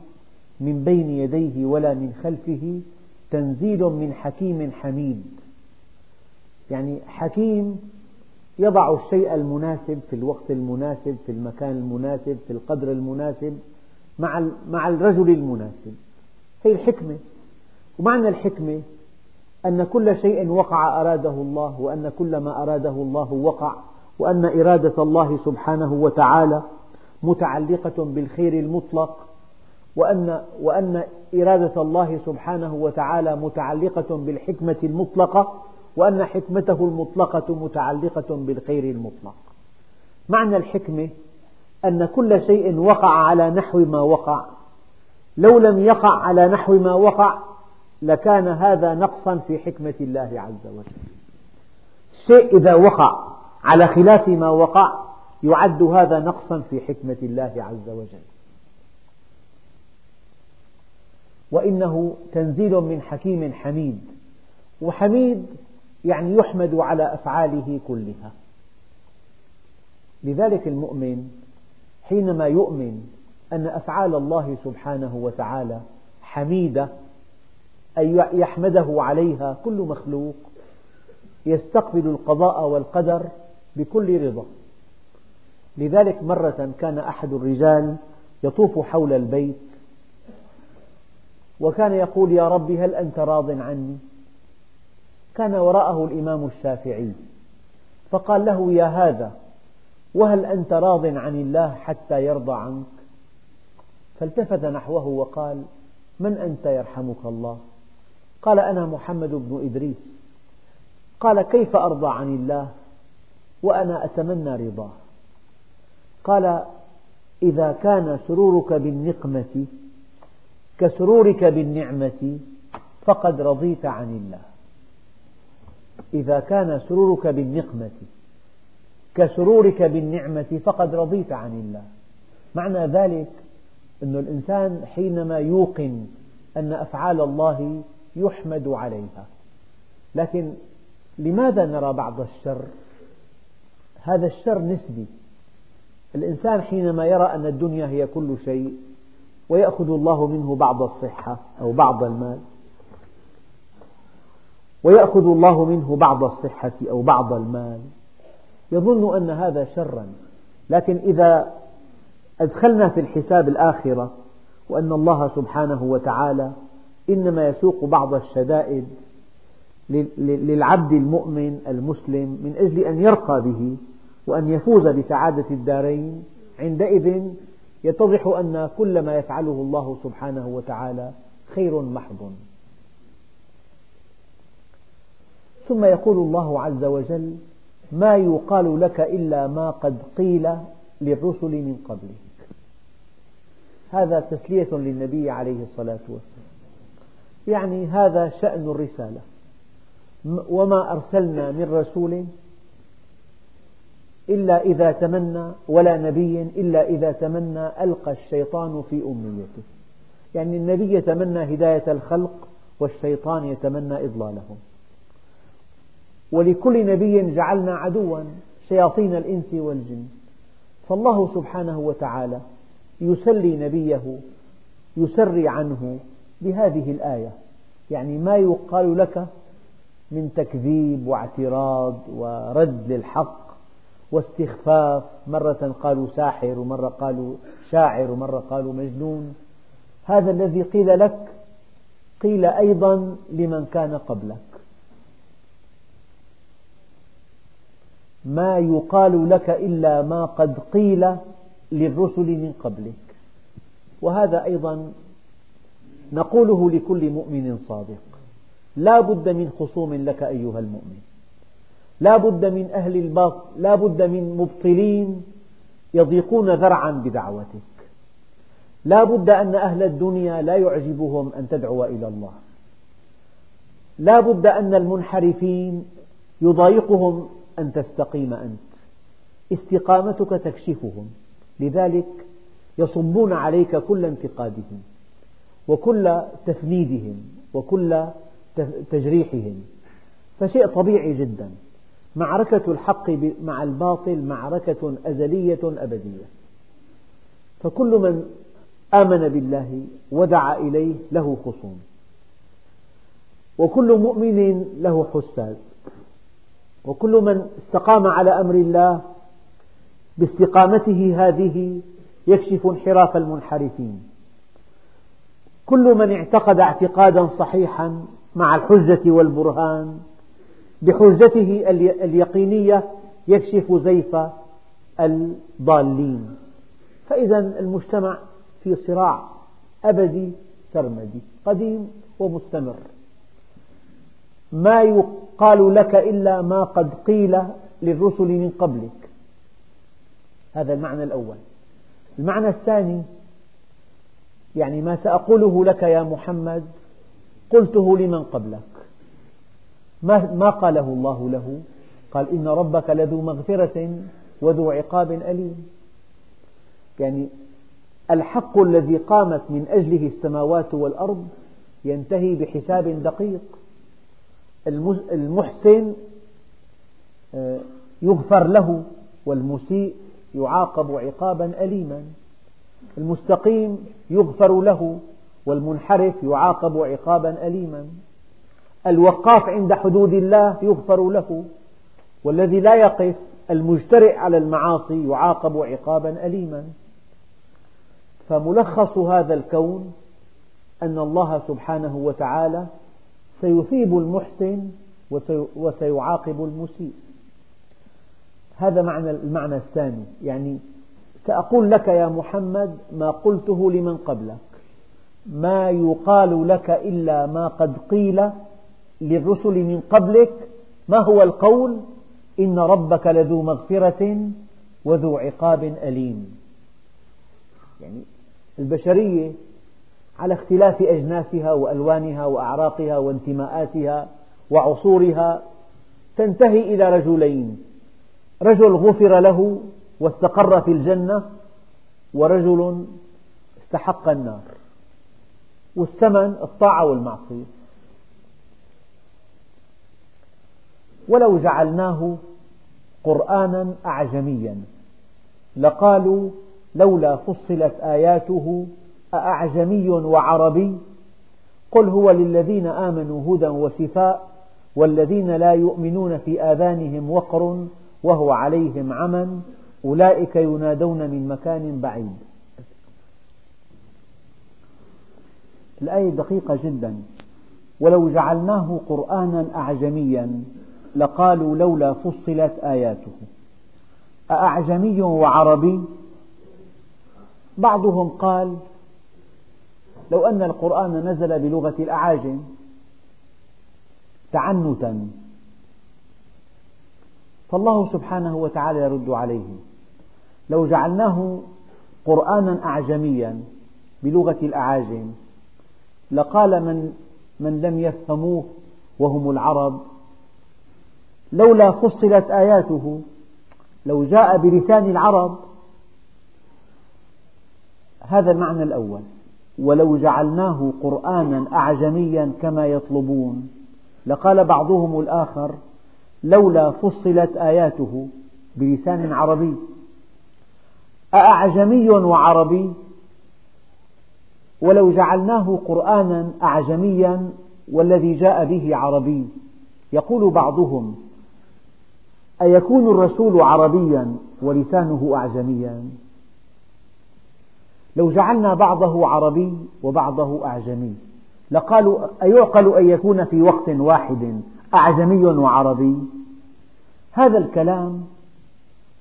من بين يديه ولا من خلفه تنزيل من حكيم حميد. يعني حكيم يضع الشيء المناسب في الوقت المناسب في المكان المناسب في القدر المناسب مع مع الرجل المناسب. هي الحكمة. ومعنى الحكمة أن كل شيء وقع أراده الله وأن كل ما أراده الله وقع وأن إرادة الله سبحانه وتعالى متعلقة بالخير المطلق وأن, وأن إرادة الله سبحانه وتعالى متعلقة بالحكمة المطلقة وأن حكمته المطلقة متعلقة بالخير المطلق. معنى الحكمة أن كل شيء وقع على نحو ما وقع. لو لم يقع على نحو ما وقع لكان هذا نقصا في حكمة الله عز وجل. الشيء إذا وقع على خلاف ما وقع يعد هذا نقصا في حكمة الله عز وجل. وإنه تنزيل من حكيم حميد. وحميد يعني يحمد على أفعاله كلها. لذلك المؤمن حينما يؤمن أن أفعال الله سبحانه وتعالى حميدة أي يحمده عليها كل مخلوق يستقبل القضاء والقدر بكل رضا. لذلك مرة كان أحد الرجال يطوف حول البيت وكان يقول يا رب هل أنت راض عني؟ كان وراءه الإمام الشافعي فقال له يا هذا وهل أنت راض عن الله حتى يرضى عنك؟ فالتفت نحوه وقال من أنت يرحمك الله؟ قال أنا محمد بن إدريس. قال كيف أرضى عن الله؟ وأنا أتمنى رضاه. قال إذا كان سرورك بالنقمة كسرورك بالنعمة فقد رضيت عن الله. إذا كان سرورك بالنقمة كسرورك بالنعمة فقد رضيت عن الله. معنى ذلك أن الإنسان حينما يوقن أن أفعال الله يحمد عليها. لكن لماذا نرى بعض الشر؟ هذا الشر نسبي. الإنسان حينما يرى أن الدنيا هي كل شيء ويأخذ الله منه بعض الصحة أو بعض المال ويأخذ الله منه بعض الصحة أو بعض المال يظن أن هذا شرا. لكن إذا أدخلنا في الحساب الآخرة وأن الله سبحانه وتعالى إنما يسوق بعض الشدائد للعبد المؤمن المسلم من أجل أن يرقى به وأن يفوز بسعادة الدارين عندئذ يتضح أن كل ما يفعله الله سبحانه وتعالى خير محض. ثم يقول الله عز وجل ما يقال لك إلا ما قد قيل للرسل من قبلك هذا تسلية للنبي عليه الصلاة والسلام. يعني هذا شأن الرسالة. وما أرسلنا من رسول إلا إذا تمنى ولا نبي إلا إذا تمنى ألقى الشيطان في أمنيته. يعني النبي يتمنى هداية الخلق والشيطان يتمنى إضلالهم. ولكل نبي جعلنا عدوا شياطين الإنس والجن. فالله سبحانه وتعالى يسلي نبيه يسري عنه بهذه الآية. يعني ما يقال لك من تكذيب واعتراض ورد للحق واستخفاف. مرة قالوا ساحر ومرة قالوا شاعر ومرة قالوا مجنون. هذا الذي قيل لك قيل أيضا لمن كان قبلك. ما يقال لك إلا ما قد قيل للرسل من قبلك. وهذا أيضا نقوله لكل مؤمن صادق. لا بد من خصوم لك أيها المؤمن. لا بد من أهل الباطل لا بد من مبطلين يضيقون ذرعا بدعوتك. لا بد أن أهل الدنيا لا يعجبهم أن تدعو إلى الله. لا بد أن المنحرفين يضايقهم أن تستقيم أنت. استقامتك تكشفهم. لذلك يصبون عليك كل انتقادهم وكل تفنيدهم وكل تجريحهم. فشيء طبيعي جدا. معركة الحق مع الباطل معركة أزلية أبدية. فكل من آمن بالله ودعا إليه له خصوم. وكل مؤمن له حساد. وكل من استقام على أمر الله باستقامته هذه يكشف انحراف المنحرفين. كل من اعتقد اعتقادا صحيحا مع الحجة والبرهان بحجته اليقينية يكشف زيف الضالين. فإذا المجتمع في صراع أبدي سرمدي قديم ومستمر. ما يقال لك إلا ما قد قيل للرسل من قبلك. هذا المعنى الأول. المعنى الثاني يعني ما سأقوله لك يا محمد قلته لمن قبلك. ما قاله الله له؟ قال إن ربك لذو مغفرة وذو عقاب أليم. يعني الحق الذي قامت من أجله السماوات والأرض ينتهي بحساب دقيق. المحسن آه، يغفر له والمسيء يعاقب عقابا أليما. المستقيم يغفر له والمنحرف يعاقب عقابا أليما. الوقاف عند حدود الله يغفر له والذي لا يقف المجترئ على المعاصي يعاقب عقابا أليما. فملخص هذا الكون أن الله سبحانه وتعالى سيثيب المحسن وسيعاقب المسيء. هذا معنى المعنى الثاني. يعني سأقول لك يا محمد ما قلته لمن قبلك. ما يقال لك إلا ما قد قيل للرسل من قبلك ما هو القول؟ إن ربك لذو مغفرة وذو عقاب أليم. يعني البشرية على اختلاف أجناسها وألوانها وأعراقها وانتماءاتها وعصورها تنتهي إلى رجلين. رجل غفر له واستقر في الجنة ورجل استحق النار. والثمن الطاعة والمعصية. ولو جعلناه قرآنا أعجميا لقالوا لولا فصلت آياته أأعجمي وعربي قل هو للذين آمنوا هدى وشفاء والذين لا يؤمنون في آذانهم وقر وهو عليهم عمى أولئك ينادون من مكان بعيد. الآية دقيقة جدا. ولو جعلناه قرآنا أعجميا لقالوا لولا فصلت آياته. أأعجمي وعربي؟ بعضهم قال لو أن القرآن نزل بلغة الأعاجم تعنتا فالله سبحانه وتعالى يرد عليه. لو جعلناه قرآنا أعجميا بلغة الأعاجم لقال من من لم يفهموه وهم العرب لولا فصلت آياته لو جاء بلسان العرب هذا المعنى الأول. ولو جعلناه قرآنا أعجميا كما يطلبون. لقال بعضهم الآخر لولا فصلت آياته بلسان عربي. أأعجمي وعربي؟ ولو جعلناه قرآنا أعجميا والذي جاء به عربي. يقول بعضهم أيكون الرسول عربيا ولسانه أعجميا؟ لو جعلنا بعضه عربي وبعضه أعجمي لقالوا أيعقل أن يكون في وقت واحد أعجمي وعربي؟ هذا الكلام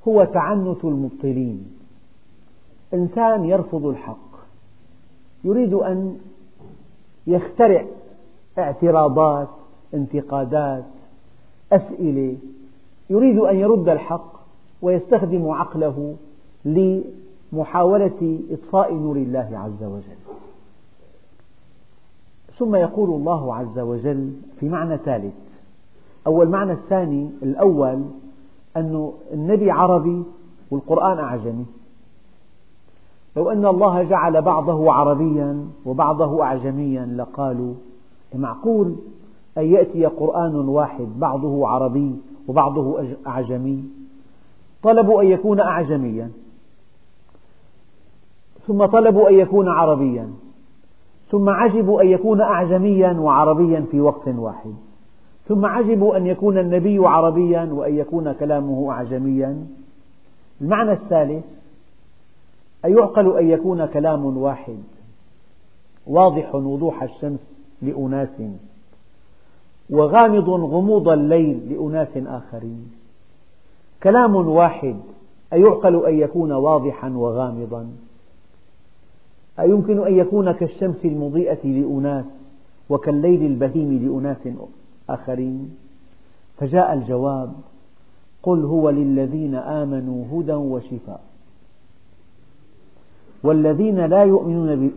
هو تعنت المبطلين. إنسان يرفض الحق يريد أن يخترع اعتراضات انتقادات أسئلة يريد أن يرد الحق ويستخدم عقله لمحاولة إطفاء نور الله عز وجل. ثم يقول الله عز وجل في معنى ثالث أول معنى الثاني الأول أن النبي عربي والقرآن أعجمي. لو أن الله جعل بعضه عربيا وبعضه أعجميا لقالوا معقول أن يأتي قرآن واحد بعضه عربي وبعضه أعجمي. طلبوا أن يكون أعجميا. ثم طلبوا أن يكون عربيا. ثم عجبوا أن يكون أعجميا وعربيا في وقت واحد. ثم عجبوا أن يكون النبي عربيا وأن يكون كلامه أعجميا. المعنى الثالث أيعقل أن يكون كلام واحد. واضح وضوح الشمس لأناس. وغامض غموض الليل لأناس آخرين. كلام واحد أيعقل أن يكون واضحا وغامضا؟ أيمكن أن يكون كالشمس المضيئة لأناس وكالليل البهيم لأناس آخرين؟ فجاء الجواب قل هو للذين آمنوا هدى وشفاء. والذين لا يؤمنون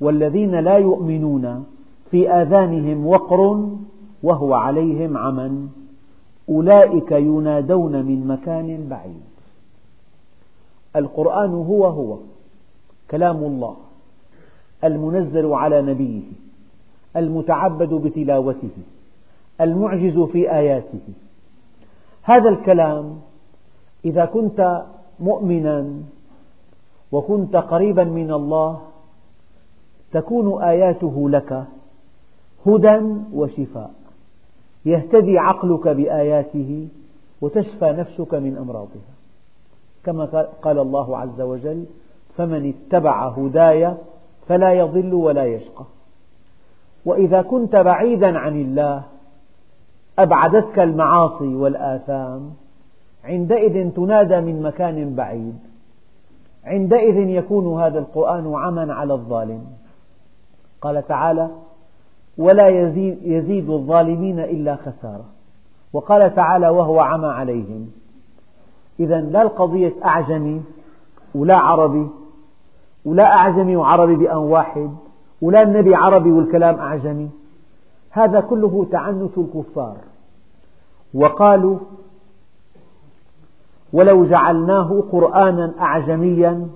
والذين لا يؤمنون في آذانهم وقر وهو عليهم عمى أولئك ينادون من مكان بعيد. القرآن هو هو كلام الله المنزل على نبيه المتعبد بتلاوته المعجز في آياته. هذا الكلام إذا كنت مؤمنا وكنت قريبا من الله تكون آياته لك هدى وشفاء. يهتدي عقلك بآياته وتشفى نفسك من أمراضها. كما قال الله عز وجل فمن اتبع هداي فلا يضل ولا يشقى. وإذا كنت بعيدا عن الله أبعدتك المعاصي والآثام. عندئذ تنادى من مكان بعيد. عندئذ يكون هذا القرآن عما على الظالم. قال تعالى ولا يزيد, يزيد الظالمين إلا خسارة. وقال تعالى وهو عمى عليهم. إذا لا القضية أعجمي ولا عربي ولا أعجمي وعربي بأن واحد ولا النبي عربي والكلام أعجمي. هذا كله تعنت الكفار. وقالوا ولو جعلناه قرآنا أعجميا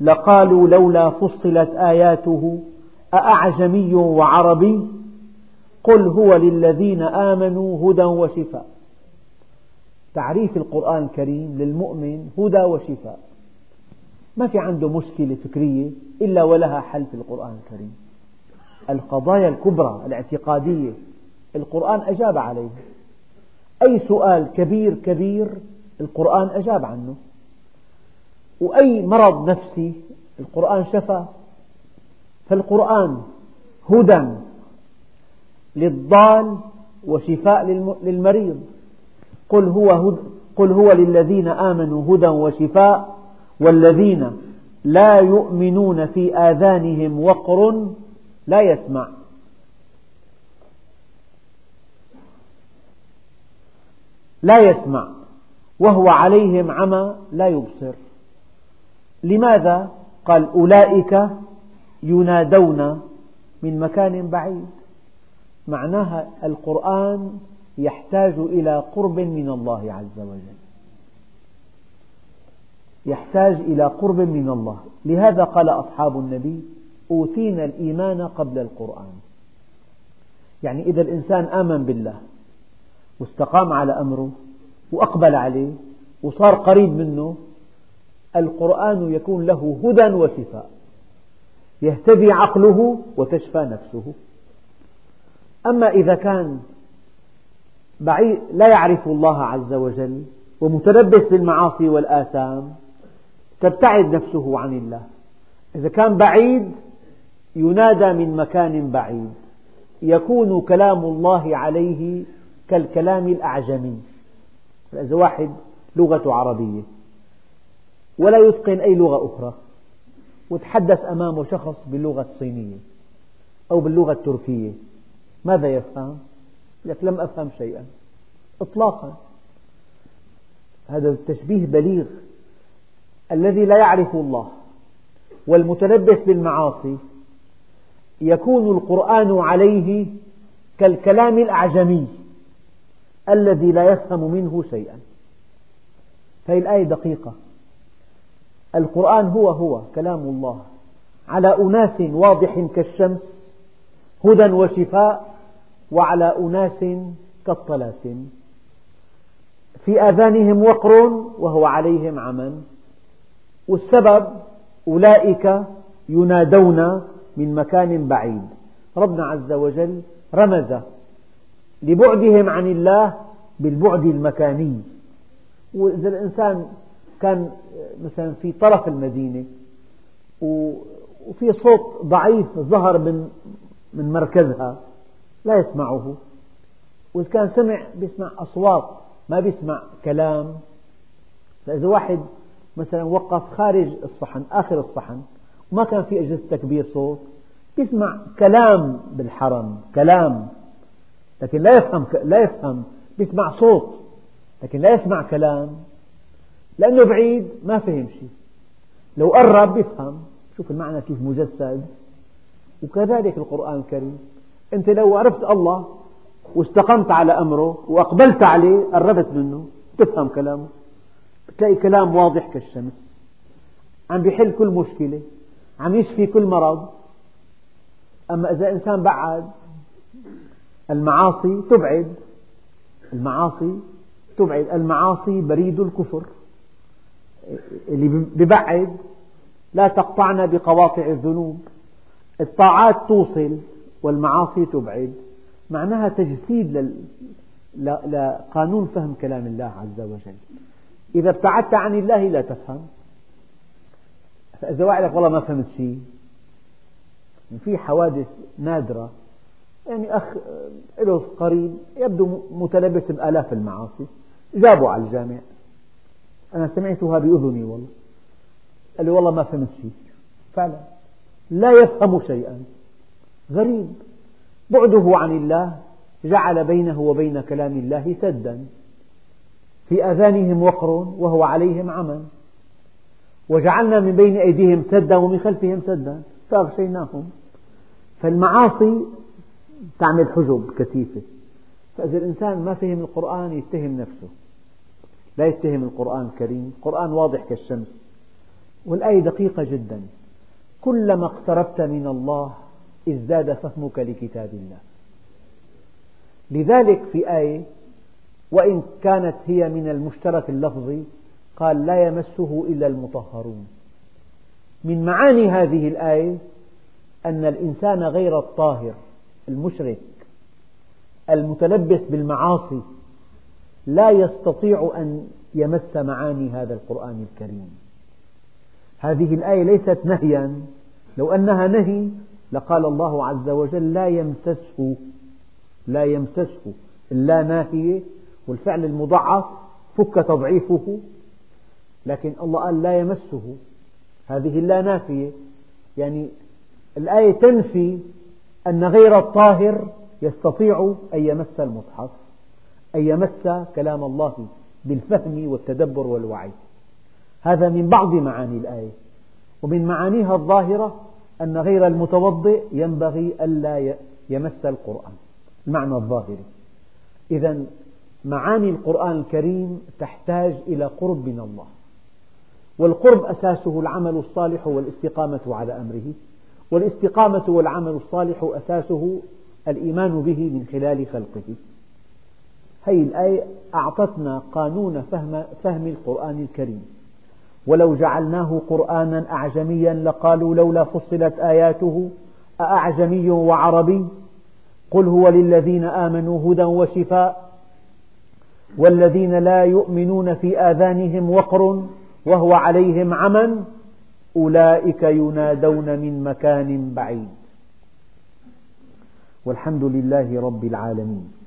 لقالوا لولا فصلت آياته أأعجمي وعربي؟ قل هو للذين آمنوا هدى وشفاء. تعريف القرآن الكريم للمؤمن هدى وشفاء. ما في عنده مشكلة فكرية إلا ولها حل في القرآن الكريم. القضايا الكبرى الاعتقادية القرآن أجاب عليها أي سؤال كبير كبير القرآن أجاب عنه. وأي مرض نفسي القرآن شفى فالقرآن هدى للضال وشفاء للمريض. قل هو, هد قل هو للذين آمنوا هدى وشفاء والذين لا يؤمنون في آذانهم وقر لا يسمع. لا يسمع وهو عليهم عمى لا يبصر. لماذا؟ قال أولئك ينادون من مكان بعيد. معناها القرآن يحتاج إلى قرب من الله عز وجل. يحتاج إلى قرب من الله. لهذا قال أصحاب النبي أوتينا الإيمان قبل القرآن. يعني إذا الإنسان آمن بالله واستقام على أمره وأقبل عليه وصار قريب منه القرآن يكون له هدى وشفاء. يهتدي عقله وتشفى نفسه. أما إذا كان بعيد لا يعرف الله عز وجل ومتلبس بالمعاصي والآثام تبتعد نفسه عن الله. إذا كان بعيد ينادى من مكان بعيد. يكون كلام الله عليه كالكلام الأعجمي. إذا واحد لغة عربية ولا يتقن أي لغة أخرى. وتحدث أمامه شخص باللغة الصينية أو باللغة التركية. ماذا يفهم؟ لك لم أفهم شيئا. إطلاقا. هذا التشبيه بليغ الذي لا يعرف الله والمتلبس بالمعاصي. يكون القرآن عليه كالكلام الأعجمي الذي لا يفهم منه شيئا. هذه الآية دقيقة. القرآن هو هو كلام الله. على أناس واضح كالشمس هدى وشفاء وعلى أناس كالطلاسم. في آذانهم وقر وهو عليهم عمى والسبب أولئك ينادون من مكان بعيد. ربنا عز وجل رمز لبعدهم عن الله بالبعد المكاني. وإذا الإنسان كان مثلا في طرف المدينة وفي صوت ضعيف ظهر من من مركزها لا يسمعه. وإذا كان سمع بيسمع أصوات ما بيسمع كلام. فإذا واحد مثلا وقف خارج الصحن آخر الصحن وما كان في أجهزة تكبير صوت يسمع كلام بالحرم كلام. لكن لا يفهم لا يفهم يسمع صوت لكن لا يسمع كلام. لأنه بعيد ما فهم شيء. لو قرب يفهم. شوف المعنى كيف مجسد. وكذلك القرآن الكريم. أنت لو عرفت الله واستقمت على أمره وأقبلت عليه قربت منه تفهم كلامه. بتلاقي كلام واضح كالشمس. عم بيحل كل مشكلة. عم يشفي كل مرض. أما إذا إنسان بعد المعاصي تبعد. المعاصي تبعد. المعاصي بريد الكفر. اللي ببعد لا تقطعنا بقواطع الذنوب. الطاعات توصل والمعاصي تبعد. معناها تجسيد لقانون فهم كلام الله عز وجل. إذا ابتعدت عن الله لا تفهم. فإذا واحد لك والله ما فهمت شيء. في حوادث نادرة. يعني أخ له قريب يبدو متلبس بآلاف المعاصي. جابوا على الجامع. أنا سمعتها بأذني والله. قال لي والله ما فهمت شيء. فعلا. لا يفهم شيئا. غريب. بعده عن الله جعل بينه وبين كلام الله سدا. في آذانهم وقر وهو عليهم عمى وجعلنا من بين أيديهم سدا ومن خلفهم سدا. فأغشيناهم. فالمعاصي تعمل حجب كثيفة. فإذا الإنسان ما فهم القرآن يتهم نفسه. لا يتهم القرآن الكريم. القرآن واضح كالشمس. والآية دقيقة جدا. كلما اقتربت من الله ازداد فهمك لكتاب الله. لذلك في آية وإن كانت هي من المشترك اللفظي قال لا يمسه إلا المطهرون. من معاني هذه الآية أن الإنسان غير الطاهر المشرك المتلبس بالمعاصي لا يستطيع أن يمس معاني هذا القرآن الكريم. هذه الآية ليست نهيا. لو أنها نهي لقال الله عز وجل لا يمسسه لا يمسسه اللا ناهية والفعل المضعف فك تضعيفه. لكن الله قال لا يمسه. هذه اللا نافية. يعني الآية تنفي أن غير الطاهر يستطيع أن يمس المصحف أن يمس كلام الله بالفهم والتدبر والوعي. هذا من بعض معاني الآية. ومن معانيها الظاهرة أن غير المتوضئ ينبغي ألا يمس القرآن. المعنى الظاهري إذا معاني القرآن الكريم تحتاج إلى قرب من الله. والقرب أساسه العمل الصالح والاستقامة على أمره. والاستقامة والعمل الصالح أساسه الإيمان به من خلال خلقه. هذه الآية أعطتنا قانون فهم, فهم القرآن الكريم. ولو جعلناه قرآنا أعجميا لقالوا لولا فصلت آياته أأعجمي وعربي. قل هو للذين آمنوا هدى وشفاء والذين لا يؤمنون في آذانهم وقر وهو عليهم عمى أولئك ينادون من مكان بعيد. والحمد لله رب العالمين.